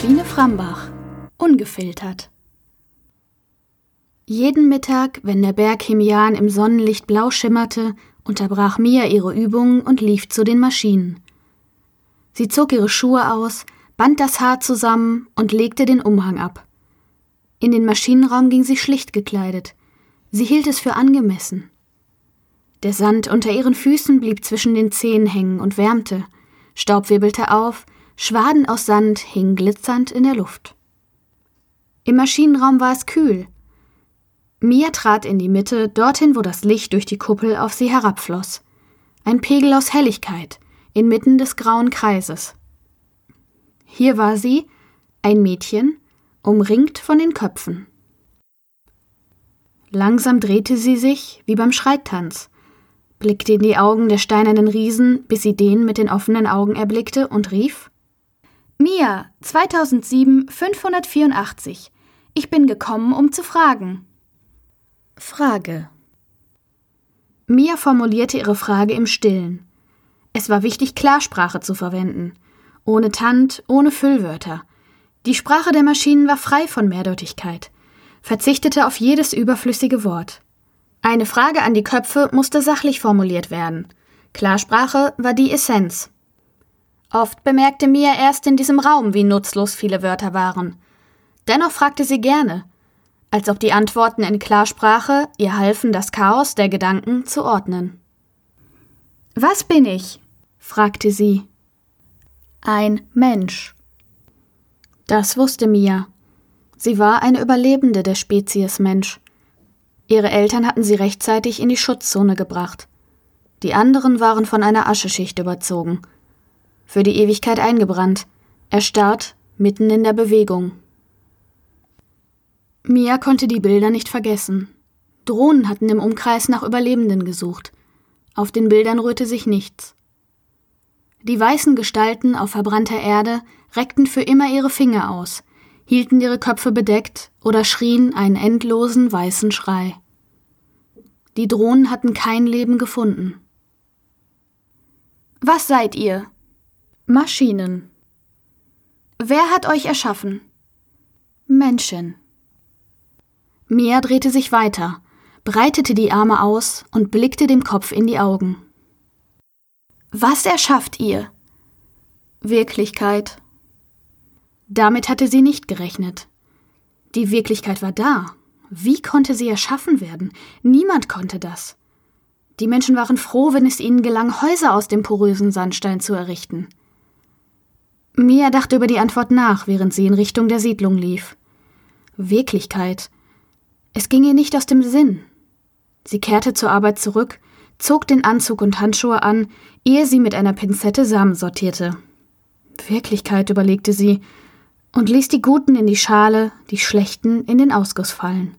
Sabine Frambach. Ungefiltert. Jeden Mittag, wenn der Berg Himian im Sonnenlicht blau schimmerte, unterbrach Mia ihre Übungen und lief zu den Maschinen. Sie zog ihre Schuhe aus, band das Haar zusammen und legte den Umhang ab. In den Maschinenraum ging sie schlicht gekleidet. Sie hielt es für angemessen. Der Sand unter ihren Füßen blieb zwischen den Zehen hängen und wärmte. Staub wirbelte auf, Schwaden aus Sand hingen glitzernd in der Luft. Im Maschinenraum war es kühl. Mia trat in die Mitte, dorthin, wo das Licht durch die Kuppel auf sie herabfloss. Ein Pegel aus Helligkeit, inmitten des grauen Kreises. Hier war sie, ein Mädchen, umringt von den Köpfen. Langsam drehte sie sich, wie beim Schreittanz, blickte in die Augen der steinernen Riesen, bis sie den mit den offenen Augen erblickte und rief Mia, 2007 584. Ich bin gekommen, um zu fragen. Frage. Mia formulierte ihre Frage im Stillen. Es war wichtig, Klarsprache zu verwenden. Ohne Tant, ohne Füllwörter. Die Sprache der Maschinen war frei von Mehrdeutigkeit, verzichtete auf jedes überflüssige Wort. Eine Frage an die Köpfe musste sachlich formuliert werden. Klarsprache war die Essenz. Oft bemerkte Mia erst in diesem Raum, wie nutzlos viele Wörter waren. Dennoch fragte sie gerne, als ob die Antworten in Klarsprache ihr halfen, das Chaos der Gedanken zu ordnen. Was bin ich? fragte sie. Ein Mensch. Das wusste Mia. Sie war eine Überlebende der Spezies Mensch. Ihre Eltern hatten sie rechtzeitig in die Schutzzone gebracht. Die anderen waren von einer Ascheschicht überzogen. Für die Ewigkeit eingebrannt, erstarrt, mitten in der Bewegung. Mia konnte die Bilder nicht vergessen. Drohnen hatten im Umkreis nach Überlebenden gesucht. Auf den Bildern rührte sich nichts. Die weißen Gestalten auf verbrannter Erde reckten für immer ihre Finger aus, hielten ihre Köpfe bedeckt oder schrien einen endlosen weißen Schrei. Die Drohnen hatten kein Leben gefunden. Was seid ihr? Maschinen. Wer hat euch erschaffen? Menschen. Mia drehte sich weiter, breitete die Arme aus und blickte dem Kopf in die Augen. Was erschafft ihr? Wirklichkeit, damit hatte sie nicht gerechnet. Die Wirklichkeit war da. Wie konnte sie erschaffen werden? Niemand konnte das. Die Menschen waren froh, wenn es ihnen gelang, Häuser aus dem porösen Sandstein zu errichten. Mia dachte über die Antwort nach, während sie in Richtung der Siedlung lief. Wirklichkeit. Es ging ihr nicht aus dem Sinn. Sie kehrte zur Arbeit zurück, zog den Anzug und Handschuhe an, ehe sie mit einer Pinzette Samen sortierte. Wirklichkeit, überlegte sie, und ließ die Guten in die Schale, die Schlechten in den Ausguss fallen.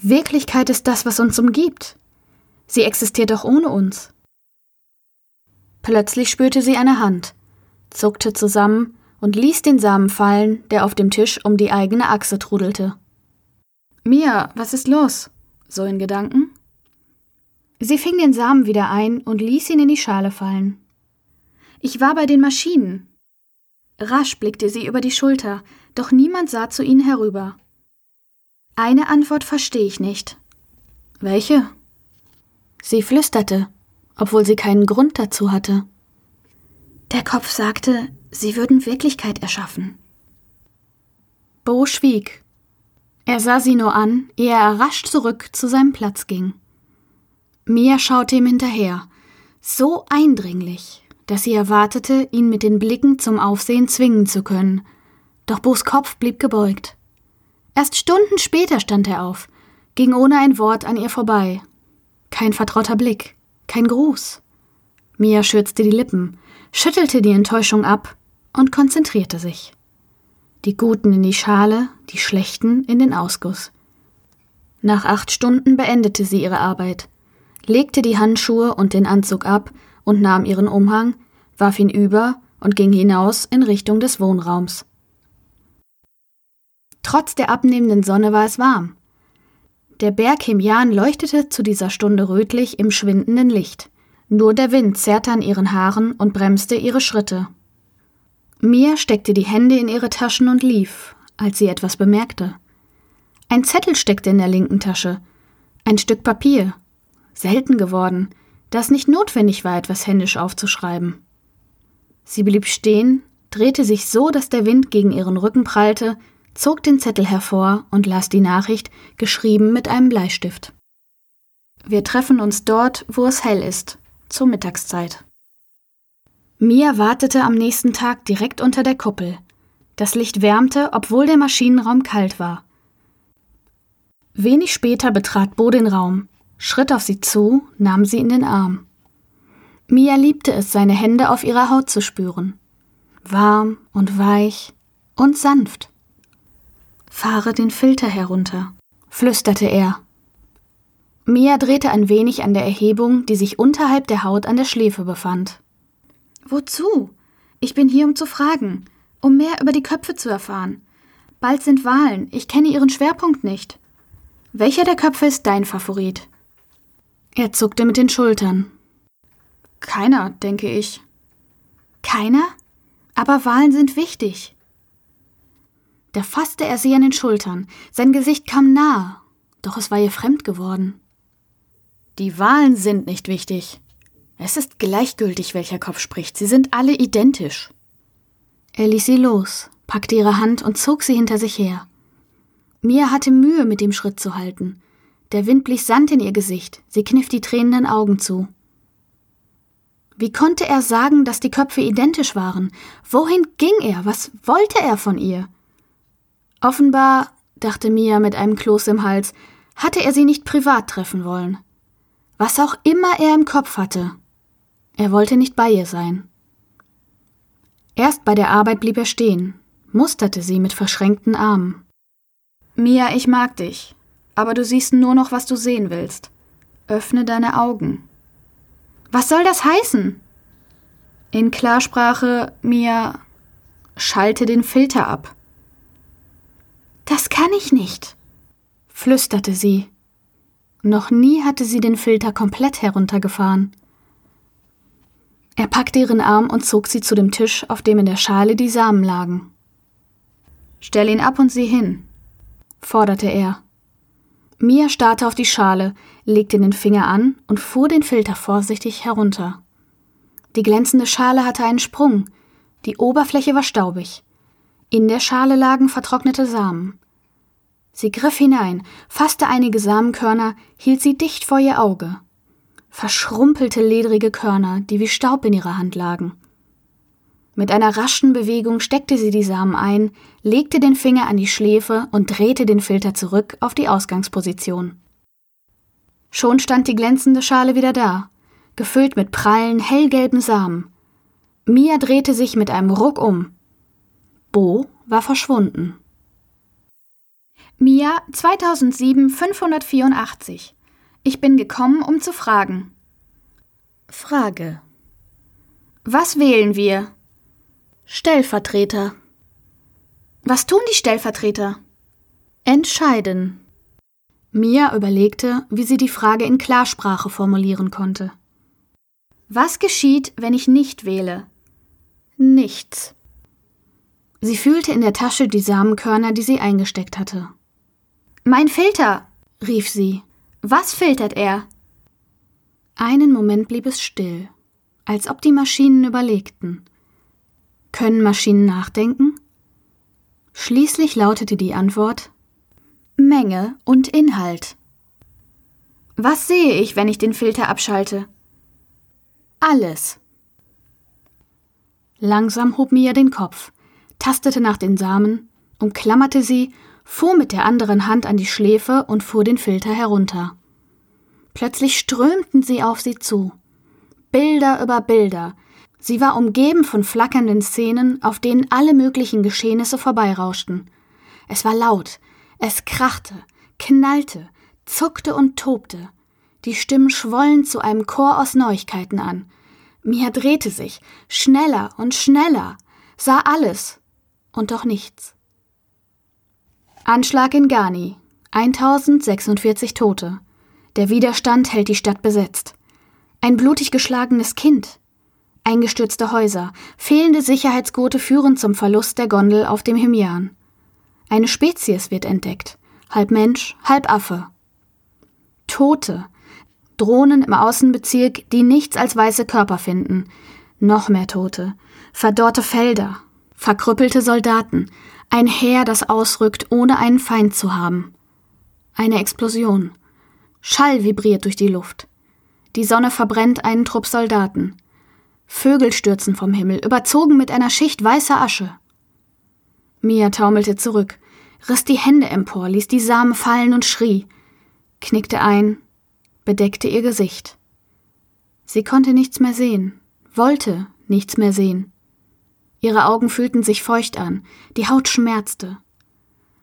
Wirklichkeit ist das, was uns umgibt. Sie existiert auch ohne uns. Plötzlich spürte sie eine Hand, zuckte zusammen und ließ den Samen fallen, der auf dem Tisch um die eigene Achse trudelte. Mia, was ist los? So in Gedanken. Sie fing den Samen wieder ein und ließ ihn in die Schale fallen. Ich war bei den Maschinen, Rasch blickte sie über die Schulter, doch niemand sah zu ihnen herüber. Eine Antwort verstehe ich nicht. Welche? Sie flüsterte, obwohl sie keinen Grund dazu hatte. Der Kopf sagte, sie würden Wirklichkeit erschaffen. Bo schwieg. Er sah sie nur an, ehe er rasch zurück zu seinem Platz ging. Mia schaute ihm hinterher, so eindringlich, dass sie erwartete, ihn mit den Blicken zum Aufsehen zwingen zu können. Doch Bos Kopf blieb gebeugt. Erst Stunden später stand er auf, ging ohne ein Wort an ihr vorbei. Kein vertrauter Blick, kein Gruß. Mia schürzte die Lippen, schüttelte die Enttäuschung ab und konzentrierte sich. Die Guten in die Schale, die Schlechten in den Ausguss. Nach acht Stunden beendete sie ihre Arbeit, legte die Handschuhe und den Anzug ab und nahm ihren Umhang, warf ihn über und ging hinaus in Richtung des Wohnraums. Trotz der abnehmenden Sonne war es warm. Der Berg Himjan leuchtete zu dieser Stunde rötlich im schwindenden Licht. Nur der Wind zerrte an ihren Haaren und bremste ihre Schritte. Mia steckte die Hände in ihre Taschen und lief, als sie etwas bemerkte. Ein Zettel steckte in der linken Tasche. Ein Stück Papier. Selten geworden, da es nicht notwendig war, etwas händisch aufzuschreiben. Sie blieb stehen, drehte sich so, dass der Wind gegen ihren Rücken prallte, zog den Zettel hervor und las die Nachricht, geschrieben mit einem Bleistift. Wir treffen uns dort, wo es hell ist, zur Mittagszeit. Mia wartete am nächsten Tag direkt unter der Kuppel. Das Licht wärmte, obwohl der Maschinenraum kalt war. Wenig später betrat Bo den Raum, schritt auf sie zu, nahm sie in den Arm. Mia liebte es, seine Hände auf ihrer Haut zu spüren. Warm und weich und sanft. Fahre den Filter herunter, flüsterte er. Mia drehte ein wenig an der Erhebung, die sich unterhalb der Haut an der Schläfe befand. Wozu? Ich bin hier, um zu fragen, um mehr über die Köpfe zu erfahren. Bald sind Wahlen, ich kenne ihren Schwerpunkt nicht. Welcher der Köpfe ist dein Favorit? Er zuckte mit den Schultern. Keiner, denke ich. Keiner? Aber Wahlen sind wichtig. Da fasste er sie an den Schultern, sein Gesicht kam nahe, doch es war ihr fremd geworden. Die Wahlen sind nicht wichtig. Es ist gleichgültig, welcher Kopf spricht, sie sind alle identisch. Er ließ sie los, packte ihre Hand und zog sie hinter sich her. Mia hatte Mühe, mit dem Schritt zu halten. Der Wind blies Sand in ihr Gesicht, sie kniff die tränenden Augen zu. Wie konnte er sagen, dass die Köpfe identisch waren? Wohin ging er? Was wollte er von ihr? Offenbar, dachte Mia mit einem Kloß im Hals, hatte er sie nicht privat treffen wollen. Was auch immer er im Kopf hatte. Er wollte nicht bei ihr sein. Erst bei der Arbeit blieb er stehen, musterte sie mit verschränkten Armen. Mia, ich mag dich, aber du siehst nur noch, was du sehen willst. Öffne deine Augen. Was soll das heißen? In Klarsprache, Mia, schalte den Filter ab. Das kann ich nicht, flüsterte sie. Noch nie hatte sie den Filter komplett heruntergefahren. Er packte ihren Arm und zog sie zu dem Tisch, auf dem in der Schale die Samen lagen. Stell ihn ab und sieh hin, forderte er. Mia starrte auf die Schale, legte den Finger an und fuhr den Filter vorsichtig herunter. Die glänzende Schale hatte einen Sprung, die Oberfläche war staubig. In der Schale lagen vertrocknete Samen. Sie griff hinein, fasste einige Samenkörner, hielt sie dicht vor ihr Auge. Verschrumpelte ledrige Körner, die wie Staub in ihrer Hand lagen. Mit einer raschen Bewegung steckte sie die Samen ein, legte den Finger an die Schläfe und drehte den Filter zurück auf die Ausgangsposition. Schon stand die glänzende Schale wieder da, gefüllt mit prallen, hellgelben Samen. Mia drehte sich mit einem Ruck um. Bo war verschwunden. Mia 2007 584. Ich bin gekommen, um zu fragen. Frage. Was wählen wir? Stellvertreter. Was tun die Stellvertreter? Entscheiden. Mia überlegte, wie sie die Frage in Klarsprache formulieren konnte. Was geschieht, wenn ich nicht wähle? Nichts. Sie fühlte in der Tasche die Samenkörner, die sie eingesteckt hatte. Mein Filter, rief sie. Was filtert er? Einen Moment blieb es still, als ob die Maschinen überlegten. Können Maschinen nachdenken? Schließlich lautete die Antwort Menge und Inhalt. Was sehe ich, wenn ich den Filter abschalte? Alles. Langsam hob Mia den Kopf, tastete nach den Samen, umklammerte sie, fuhr mit der anderen Hand an die Schläfe und fuhr den Filter herunter. Plötzlich strömten sie auf sie zu. Bilder über Bilder, Sie war umgeben von flackernden Szenen, auf denen alle möglichen Geschehnisse vorbeirauschten. Es war laut, es krachte, knallte, zuckte und tobte. Die Stimmen schwollen zu einem Chor aus Neuigkeiten an. Mia drehte sich, schneller und schneller, sah alles und doch nichts. Anschlag in Ghani. 1046 Tote. Der Widerstand hält die Stadt besetzt. Ein blutig geschlagenes Kind. Eingestürzte Häuser, fehlende Sicherheitsgurte führen zum Verlust der Gondel auf dem Himyan. Eine Spezies wird entdeckt. Halb Mensch, halb Affe. Tote. Drohnen im Außenbezirk, die nichts als weiße Körper finden. Noch mehr Tote. Verdorrte Felder. Verkrüppelte Soldaten. Ein Heer, das ausrückt, ohne einen Feind zu haben. Eine Explosion. Schall vibriert durch die Luft. Die Sonne verbrennt einen Trupp Soldaten. Vögel stürzen vom Himmel, überzogen mit einer Schicht weißer Asche. Mia taumelte zurück, riss die Hände empor, ließ die Samen fallen und schrie, knickte ein, bedeckte ihr Gesicht. Sie konnte nichts mehr sehen, wollte nichts mehr sehen. Ihre Augen fühlten sich feucht an, die Haut schmerzte.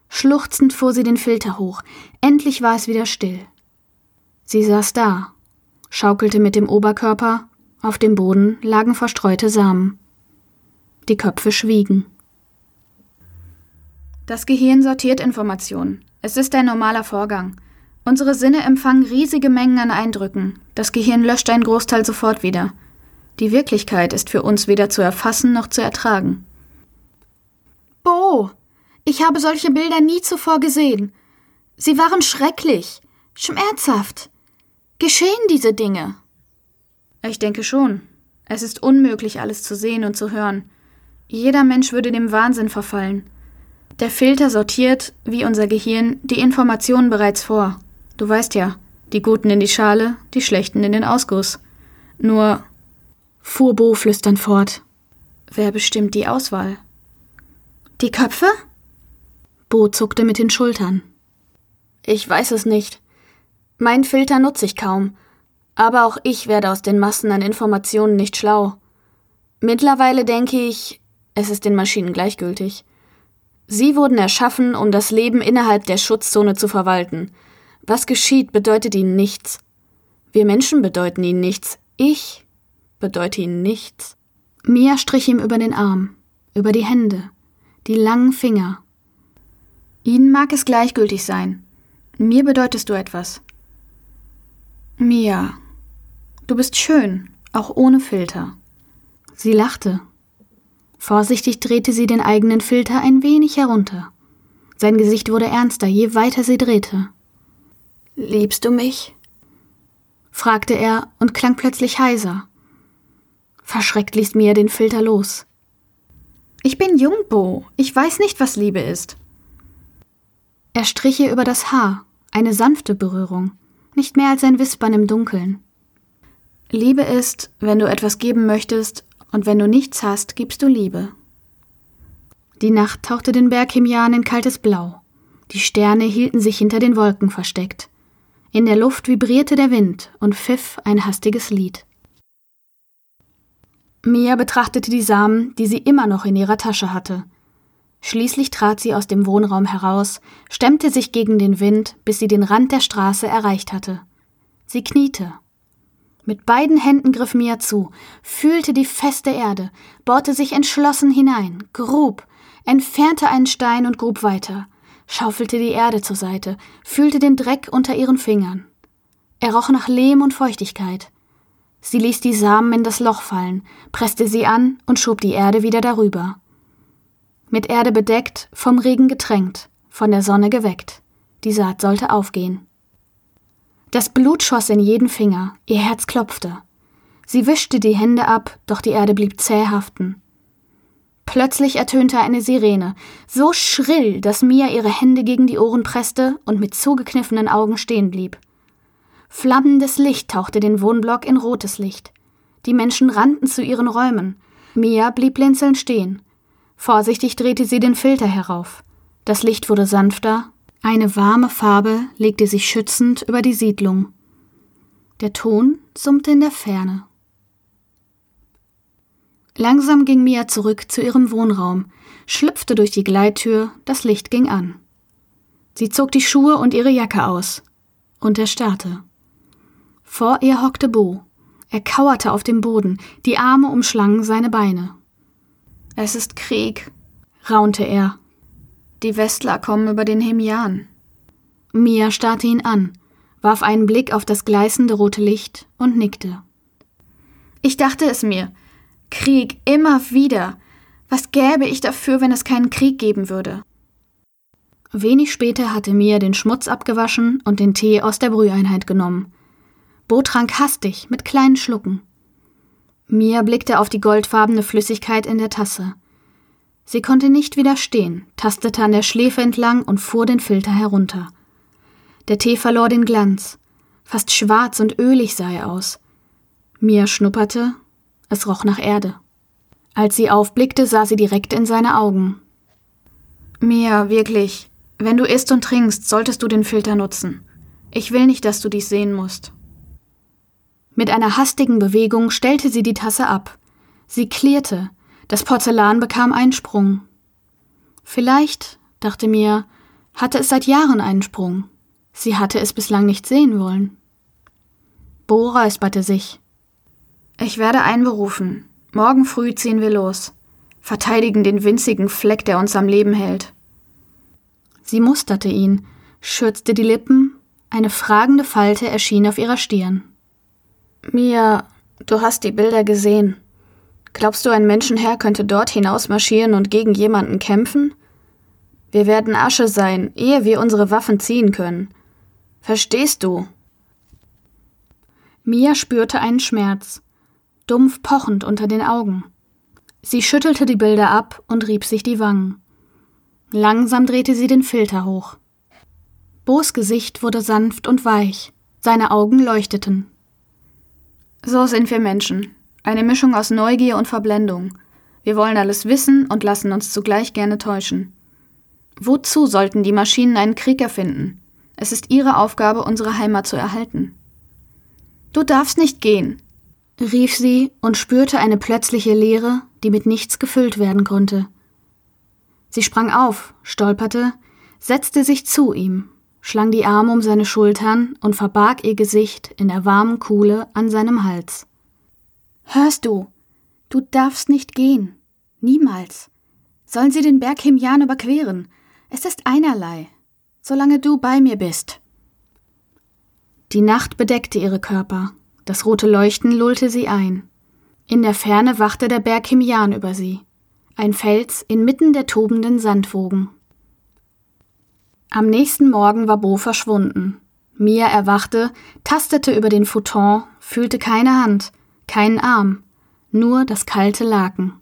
Schluchzend fuhr sie den Filter hoch, endlich war es wieder still. Sie saß da, schaukelte mit dem Oberkörper, auf dem Boden lagen verstreute Samen. Die Köpfe schwiegen. Das Gehirn sortiert Informationen. Es ist ein normaler Vorgang. Unsere Sinne empfangen riesige Mengen an Eindrücken. Das Gehirn löscht einen Großteil sofort wieder. Die Wirklichkeit ist für uns weder zu erfassen noch zu ertragen. Bo, ich habe solche Bilder nie zuvor gesehen. Sie waren schrecklich, schmerzhaft. Geschehen diese Dinge? Ich denke schon. Es ist unmöglich, alles zu sehen und zu hören. Jeder Mensch würde dem Wahnsinn verfallen. Der Filter sortiert, wie unser Gehirn, die Informationen bereits vor. Du weißt ja, die Guten in die Schale, die Schlechten in den Ausguss. Nur, fuhr Bo flüsternd fort, wer bestimmt die Auswahl? Die Köpfe? Bo zuckte mit den Schultern. Ich weiß es nicht. Mein Filter nutze ich kaum. Aber auch ich werde aus den Massen an Informationen nicht schlau. Mittlerweile denke ich, es ist den Maschinen gleichgültig. Sie wurden erschaffen, um das Leben innerhalb der Schutzzone zu verwalten. Was geschieht, bedeutet ihnen nichts. Wir Menschen bedeuten ihnen nichts. Ich bedeute ihnen nichts. Mia strich ihm über den Arm, über die Hände, die langen Finger. Ihnen mag es gleichgültig sein. Mir bedeutest du etwas. Mia, du bist schön, auch ohne Filter. Sie lachte. Vorsichtig drehte sie den eigenen Filter ein wenig herunter. Sein Gesicht wurde ernster, je weiter sie drehte. Liebst du mich? fragte er und klang plötzlich heiser. Verschreckt ließ Mia den Filter los. Ich bin jung, Bo. Ich weiß nicht, was Liebe ist. Er strich ihr über das Haar, eine sanfte Berührung, nicht mehr als ein Wispern im Dunkeln. Liebe ist, wenn du etwas geben möchtest und wenn du nichts hast, gibst du Liebe. Die Nacht tauchte den Berg Himjan in kaltes Blau. Die Sterne hielten sich hinter den Wolken versteckt. In der Luft vibrierte der Wind und pfiff ein hastiges Lied. Mia betrachtete die Samen, die sie immer noch in ihrer Tasche hatte. Schließlich trat sie aus dem Wohnraum heraus, stemmte sich gegen den Wind, bis sie den Rand der Straße erreicht hatte. Sie kniete, mit beiden Händen griff Mia zu, fühlte die feste Erde, bohrte sich entschlossen hinein, grub, entfernte einen Stein und grub weiter, schaufelte die Erde zur Seite, fühlte den Dreck unter ihren Fingern. Er roch nach Lehm und Feuchtigkeit. Sie ließ die Samen in das Loch fallen, presste sie an und schob die Erde wieder darüber. Mit Erde bedeckt, vom Regen getränkt, von der Sonne geweckt. Die Saat sollte aufgehen. Das Blut schoss in jeden Finger, ihr Herz klopfte. Sie wischte die Hände ab, doch die Erde blieb zäh haften. Plötzlich ertönte eine Sirene, so schrill, dass Mia ihre Hände gegen die Ohren presste und mit zugekniffenen Augen stehen blieb. Flammendes Licht tauchte den Wohnblock in rotes Licht. Die Menschen rannten zu ihren Räumen. Mia blieb blinzelnd stehen. Vorsichtig drehte sie den Filter herauf. Das Licht wurde sanfter, eine warme Farbe legte sich schützend über die Siedlung. Der Ton summte in der Ferne. Langsam ging Mia zurück zu ihrem Wohnraum, schlüpfte durch die Gleittür, das Licht ging an. Sie zog die Schuhe und ihre Jacke aus und erstarrte. Vor ihr hockte Bo. Er kauerte auf dem Boden, die Arme umschlangen seine Beine. Es ist Krieg, raunte er die Westler kommen über den Hemian. Mia starrte ihn an, warf einen Blick auf das gleißende rote Licht und nickte. Ich dachte es mir. Krieg, immer wieder. Was gäbe ich dafür, wenn es keinen Krieg geben würde? Wenig später hatte Mia den Schmutz abgewaschen und den Tee aus der Brüheinheit genommen. Bo trank hastig, mit kleinen Schlucken. Mia blickte auf die goldfarbene Flüssigkeit in der Tasse. Sie konnte nicht widerstehen, tastete an der Schläfe entlang und fuhr den Filter herunter. Der Tee verlor den Glanz. Fast schwarz und ölig sah er aus. Mia schnupperte, es roch nach Erde. Als sie aufblickte, sah sie direkt in seine Augen. Mia, wirklich, wenn du isst und trinkst, solltest du den Filter nutzen. Ich will nicht, dass du dies sehen musst. Mit einer hastigen Bewegung stellte sie die Tasse ab. Sie klirrte, das Porzellan bekam einen Sprung. Vielleicht, dachte Mia, hatte es seit Jahren einen Sprung. Sie hatte es bislang nicht sehen wollen. Bo räusperte sich. Ich werde einberufen. Morgen früh ziehen wir los. Verteidigen den winzigen Fleck, der uns am Leben hält. Sie musterte ihn, schürzte die Lippen, eine fragende Falte erschien auf ihrer Stirn. Mia, du hast die Bilder gesehen. Glaubst du, ein Menschenherr könnte dort hinaus marschieren und gegen jemanden kämpfen? Wir werden Asche sein, ehe wir unsere Waffen ziehen können. Verstehst du? Mia spürte einen Schmerz dumpf pochend unter den Augen. Sie schüttelte die Bilder ab und rieb sich die Wangen. Langsam drehte sie den Filter hoch. Bo's Gesicht wurde sanft und weich, seine Augen leuchteten. So sind wir Menschen, eine Mischung aus Neugier und Verblendung. Wir wollen alles wissen und lassen uns zugleich gerne täuschen. Wozu sollten die Maschinen einen Krieg erfinden? Es ist ihre Aufgabe, unsere Heimat zu erhalten. Du darfst nicht gehen, rief sie und spürte eine plötzliche Leere, die mit nichts gefüllt werden konnte. Sie sprang auf, stolperte, setzte sich zu ihm, schlang die Arme um seine Schultern und verbarg ihr Gesicht in der warmen Kuhle an seinem Hals. Hörst du? Du darfst nicht gehen. Niemals. Sollen sie den Berg Himjan überqueren? Es ist einerlei. Solange du bei mir bist. Die Nacht bedeckte ihre Körper, das rote Leuchten lullte sie ein. In der Ferne wachte der Berg Himjan über sie, ein Fels inmitten der tobenden Sandwogen. Am nächsten Morgen war Bo verschwunden. Mia erwachte, tastete über den Futon, fühlte keine Hand, keinen Arm, nur das kalte Laken.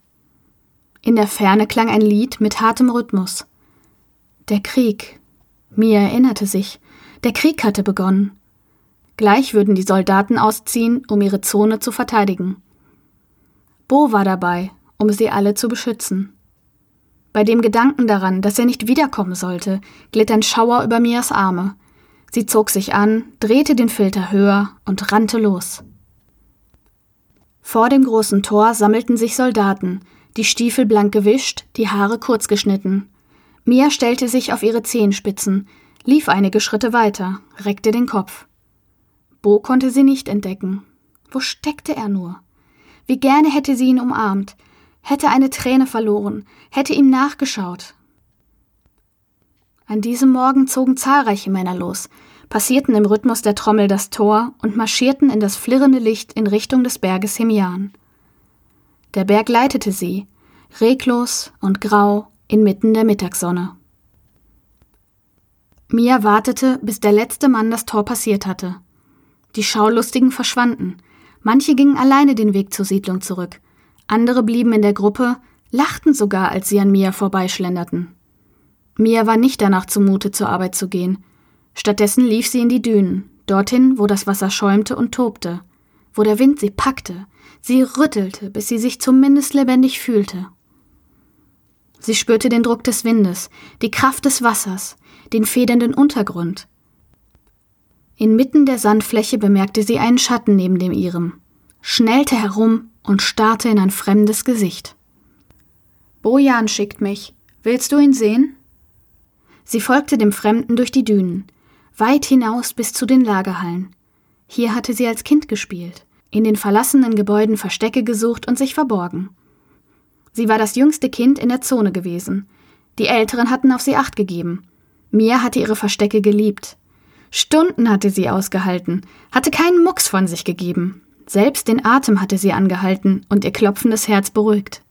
In der Ferne klang ein Lied mit hartem Rhythmus. Der Krieg. Mia erinnerte sich. Der Krieg hatte begonnen. Gleich würden die Soldaten ausziehen, um ihre Zone zu verteidigen. Bo war dabei, um sie alle zu beschützen. Bei dem Gedanken daran, dass er nicht wiederkommen sollte, glitt ein Schauer über Mias Arme. Sie zog sich an, drehte den Filter höher und rannte los. Vor dem großen Tor sammelten sich Soldaten, die Stiefel blank gewischt, die Haare kurz geschnitten. Mia stellte sich auf ihre Zehenspitzen, lief einige Schritte weiter, reckte den Kopf. Bo konnte sie nicht entdecken. Wo steckte er nur? Wie gerne hätte sie ihn umarmt, hätte eine Träne verloren, hätte ihm nachgeschaut. An diesem Morgen zogen zahlreiche Männer los, passierten im Rhythmus der Trommel das Tor und marschierten in das flirrende Licht in Richtung des Berges Himian. Der Berg leitete sie, reglos und grau inmitten der Mittagssonne. Mia wartete, bis der letzte Mann das Tor passiert hatte. Die Schaulustigen verschwanden. Manche gingen alleine den Weg zur Siedlung zurück. Andere blieben in der Gruppe, lachten sogar, als sie an Mia vorbeischlenderten. Mia war nicht danach zumute, zur Arbeit zu gehen. Stattdessen lief sie in die Dünen, dorthin, wo das Wasser schäumte und tobte, wo der Wind sie packte, sie rüttelte, bis sie sich zumindest lebendig fühlte. Sie spürte den Druck des Windes, die Kraft des Wassers, den federnden Untergrund, Inmitten der Sandfläche bemerkte sie einen Schatten neben dem ihrem, schnellte herum und starrte in ein fremdes Gesicht. Bojan schickt mich. Willst du ihn sehen? Sie folgte dem Fremden durch die Dünen, weit hinaus bis zu den Lagerhallen. Hier hatte sie als Kind gespielt, in den verlassenen Gebäuden Verstecke gesucht und sich verborgen. Sie war das jüngste Kind in der Zone gewesen. Die Älteren hatten auf sie acht gegeben. Mia hatte ihre Verstecke geliebt, Stunden hatte sie ausgehalten, hatte keinen Mucks von sich gegeben. Selbst den Atem hatte sie angehalten und ihr klopfendes Herz beruhigt.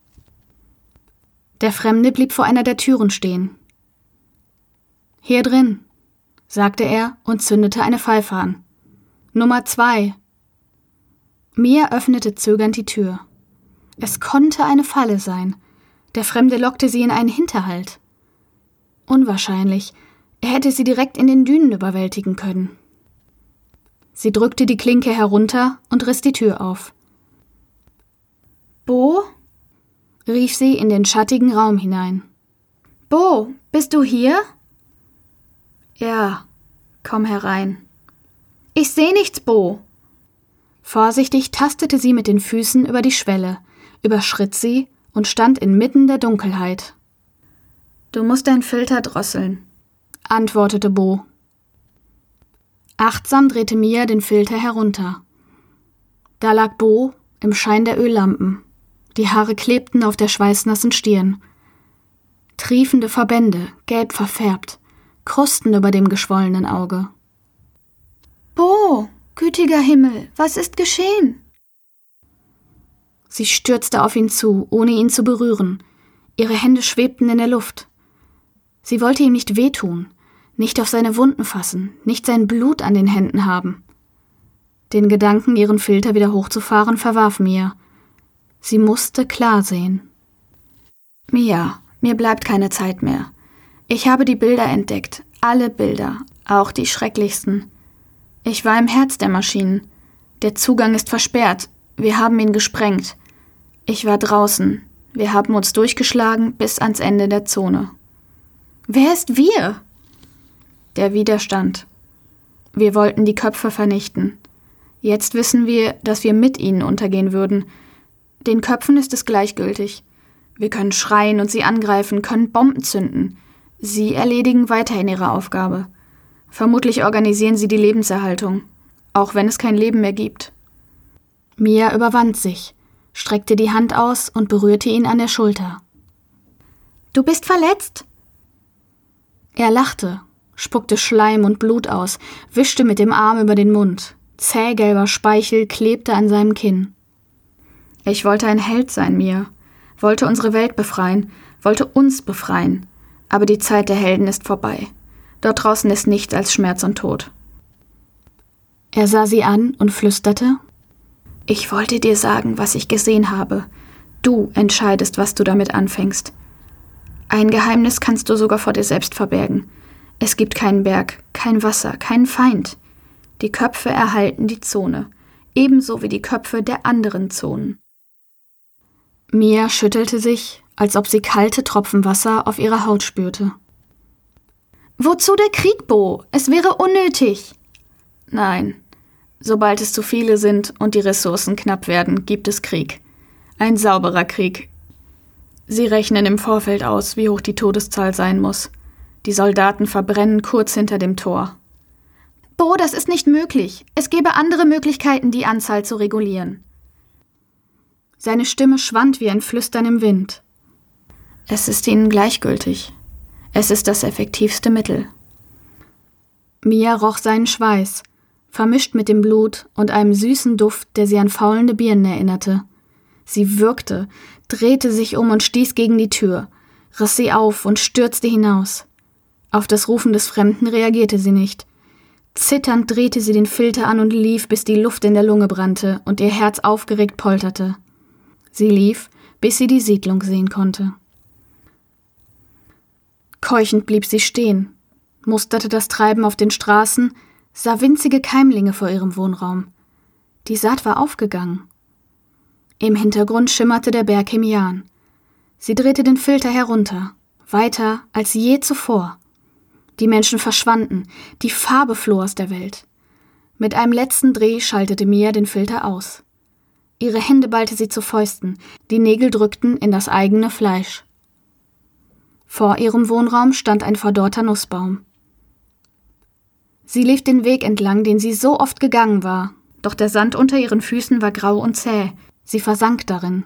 Der Fremde blieb vor einer der Türen stehen. Hier drin, sagte er und zündete eine Pfeife an. Nummer zwei. Mia öffnete zögernd die Tür. Es konnte eine Falle sein. Der Fremde lockte sie in einen Hinterhalt. Unwahrscheinlich. Er hätte sie direkt in den Dünen überwältigen können. Sie drückte die Klinke herunter und riss die Tür auf. Bo? rief sie in den schattigen Raum hinein. Bo, bist du hier? Ja, komm herein. Ich seh nichts, Bo. Vorsichtig tastete sie mit den Füßen über die Schwelle, überschritt sie und stand inmitten der Dunkelheit. Du musst dein Filter drosseln, antwortete Bo. Achtsam drehte Mia den Filter herunter. Da lag Bo im Schein der Öllampen. Die Haare klebten auf der schweißnassen Stirn. Triefende Verbände, gelb verfärbt, Krusten über dem geschwollenen Auge. Bo, gütiger Himmel, was ist geschehen? Sie stürzte auf ihn zu, ohne ihn zu berühren. Ihre Hände schwebten in der Luft. Sie wollte ihm nicht wehtun, nicht auf seine Wunden fassen, nicht sein Blut an den Händen haben. Den Gedanken, ihren Filter wieder hochzufahren, verwarf Mia. Sie musste klar sehen. Mia, mir bleibt keine Zeit mehr. Ich habe die Bilder entdeckt, alle Bilder, auch die schrecklichsten. Ich war im Herz der Maschinen. Der Zugang ist versperrt. Wir haben ihn gesprengt. Ich war draußen. Wir haben uns durchgeschlagen bis ans Ende der Zone. Wer ist wir? Der Widerstand. Wir wollten die Köpfe vernichten. Jetzt wissen wir, dass wir mit ihnen untergehen würden. Den Köpfen ist es gleichgültig. Wir können schreien und sie angreifen, können Bomben zünden. Sie erledigen weiterhin ihre Aufgabe. Vermutlich organisieren sie die Lebenserhaltung, auch wenn es kein Leben mehr gibt. Mia überwand sich, streckte die Hand aus und berührte ihn an der Schulter. Du bist verletzt? Er lachte, spuckte Schleim und Blut aus, wischte mit dem Arm über den Mund. Zähgelber Speichel klebte an seinem Kinn. Ich wollte ein Held sein, Mia, wollte unsere Welt befreien, wollte uns befreien. Aber die Zeit der Helden ist vorbei. Dort draußen ist nichts als Schmerz und Tod. Er sah sie an und flüsterte Ich wollte dir sagen, was ich gesehen habe. Du entscheidest, was du damit anfängst. Ein Geheimnis kannst du sogar vor dir selbst verbergen. Es gibt keinen Berg, kein Wasser, keinen Feind. Die Köpfe erhalten die Zone, ebenso wie die Köpfe der anderen Zonen. Mia schüttelte sich, als ob sie kalte Tropfen Wasser auf ihrer Haut spürte. Wozu der Krieg, Bo? Es wäre unnötig. Nein. Sobald es zu viele sind und die Ressourcen knapp werden, gibt es Krieg. Ein sauberer Krieg. Sie rechnen im Vorfeld aus, wie hoch die Todeszahl sein muss. Die Soldaten verbrennen kurz hinter dem Tor. Bo, das ist nicht möglich. Es gäbe andere Möglichkeiten, die Anzahl zu regulieren. Seine Stimme schwand wie ein Flüstern im Wind. Es ist ihnen gleichgültig. Es ist das effektivste Mittel. Mia roch seinen Schweiß, vermischt mit dem Blut und einem süßen Duft, der sie an faulende Birnen erinnerte. Sie würgte, drehte sich um und stieß gegen die Tür, riss sie auf und stürzte hinaus. Auf das Rufen des Fremden reagierte sie nicht. Zitternd drehte sie den Filter an und lief, bis die Luft in der Lunge brannte und ihr Herz aufgeregt polterte. Sie lief, bis sie die Siedlung sehen konnte. Keuchend blieb sie stehen, musterte das Treiben auf den Straßen, sah winzige Keimlinge vor ihrem Wohnraum. Die Saat war aufgegangen. Im Hintergrund schimmerte der Berg Hemian. Sie drehte den Filter herunter, weiter als je zuvor. Die Menschen verschwanden, die Farbe floh aus der Welt. Mit einem letzten Dreh schaltete Mia den Filter aus. Ihre Hände ballte sie zu Fäusten, die Nägel drückten in das eigene Fleisch. Vor ihrem Wohnraum stand ein verdorrter Nussbaum. Sie lief den Weg entlang, den sie so oft gegangen war, doch der Sand unter ihren Füßen war grau und zäh, sie versank darin.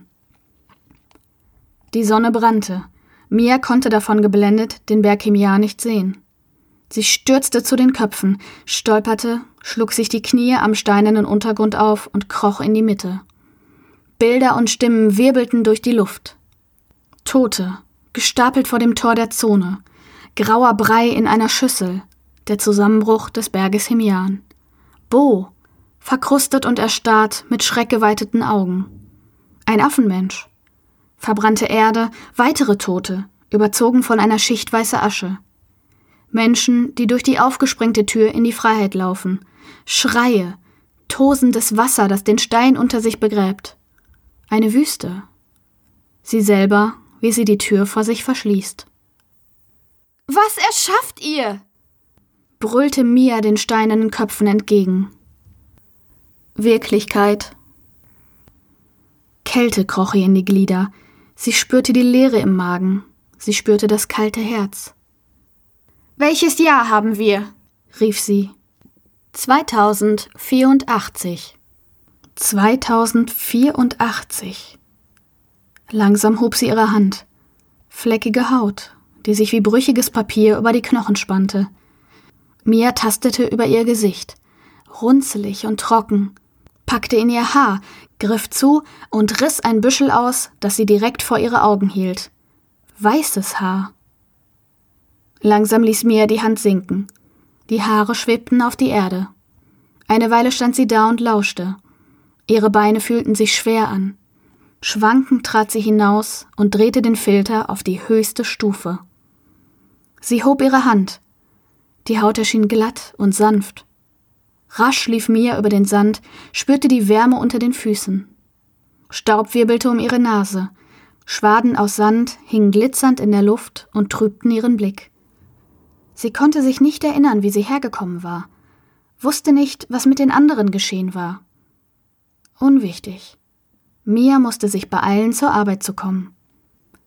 Die Sonne brannte, Mia konnte davon geblendet den Berg Himia nicht sehen. Sie stürzte zu den Köpfen, stolperte, schlug sich die Knie am steinernen Untergrund auf und kroch in die Mitte. Bilder und Stimmen wirbelten durch die Luft. Tote, gestapelt vor dem Tor der Zone, grauer Brei in einer Schüssel, der Zusammenbruch des Berges Himian. Bo, verkrustet und erstarrt mit schreckgeweiteten Augen. Ein Affenmensch. Verbrannte Erde, weitere Tote, überzogen von einer Schicht weißer Asche. Menschen, die durch die aufgesprengte Tür in die Freiheit laufen. Schreie, tosendes Wasser, das den Stein unter sich begräbt. Eine Wüste. Sie selber, wie sie die Tür vor sich verschließt. Was erschafft ihr? brüllte Mia den steinernen Köpfen entgegen. Wirklichkeit. Kälte kroch ihr in die Glieder. Sie spürte die Leere im Magen. Sie spürte das kalte Herz. Welches Jahr haben wir? rief sie. 2084. 2084. Langsam hob sie ihre Hand. Fleckige Haut, die sich wie brüchiges Papier über die Knochen spannte. Mia tastete über ihr Gesicht. Runzelig und trocken, packte in ihr Haar, griff zu und riss ein Büschel aus, das sie direkt vor ihre Augen hielt. Weißes Haar. Langsam ließ Mia die Hand sinken. Die Haare schwebten auf die Erde. Eine Weile stand sie da und lauschte. Ihre Beine fühlten sich schwer an. Schwankend trat sie hinaus und drehte den Filter auf die höchste Stufe. Sie hob ihre Hand. Die Haut erschien glatt und sanft. Rasch lief Mia über den Sand, spürte die Wärme unter den Füßen. Staub wirbelte um ihre Nase. Schwaden aus Sand hingen glitzernd in der Luft und trübten ihren Blick. Sie konnte sich nicht erinnern, wie sie hergekommen war, wusste nicht, was mit den anderen geschehen war. Unwichtig. Mia musste sich beeilen, zur Arbeit zu kommen.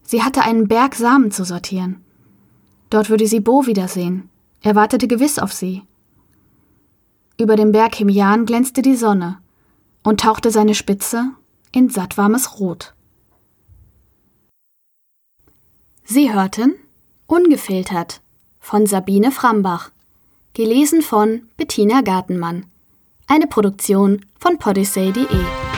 Sie hatte einen Berg Samen zu sortieren. Dort würde sie Bo wiedersehen. Er wartete gewiss auf sie. Über dem Berg Himjan glänzte die Sonne und tauchte seine Spitze in sattwarmes Rot. Sie hörten Ungefiltert von Sabine Frambach, gelesen von Bettina Gartenmann, eine Produktion von podyssey.de.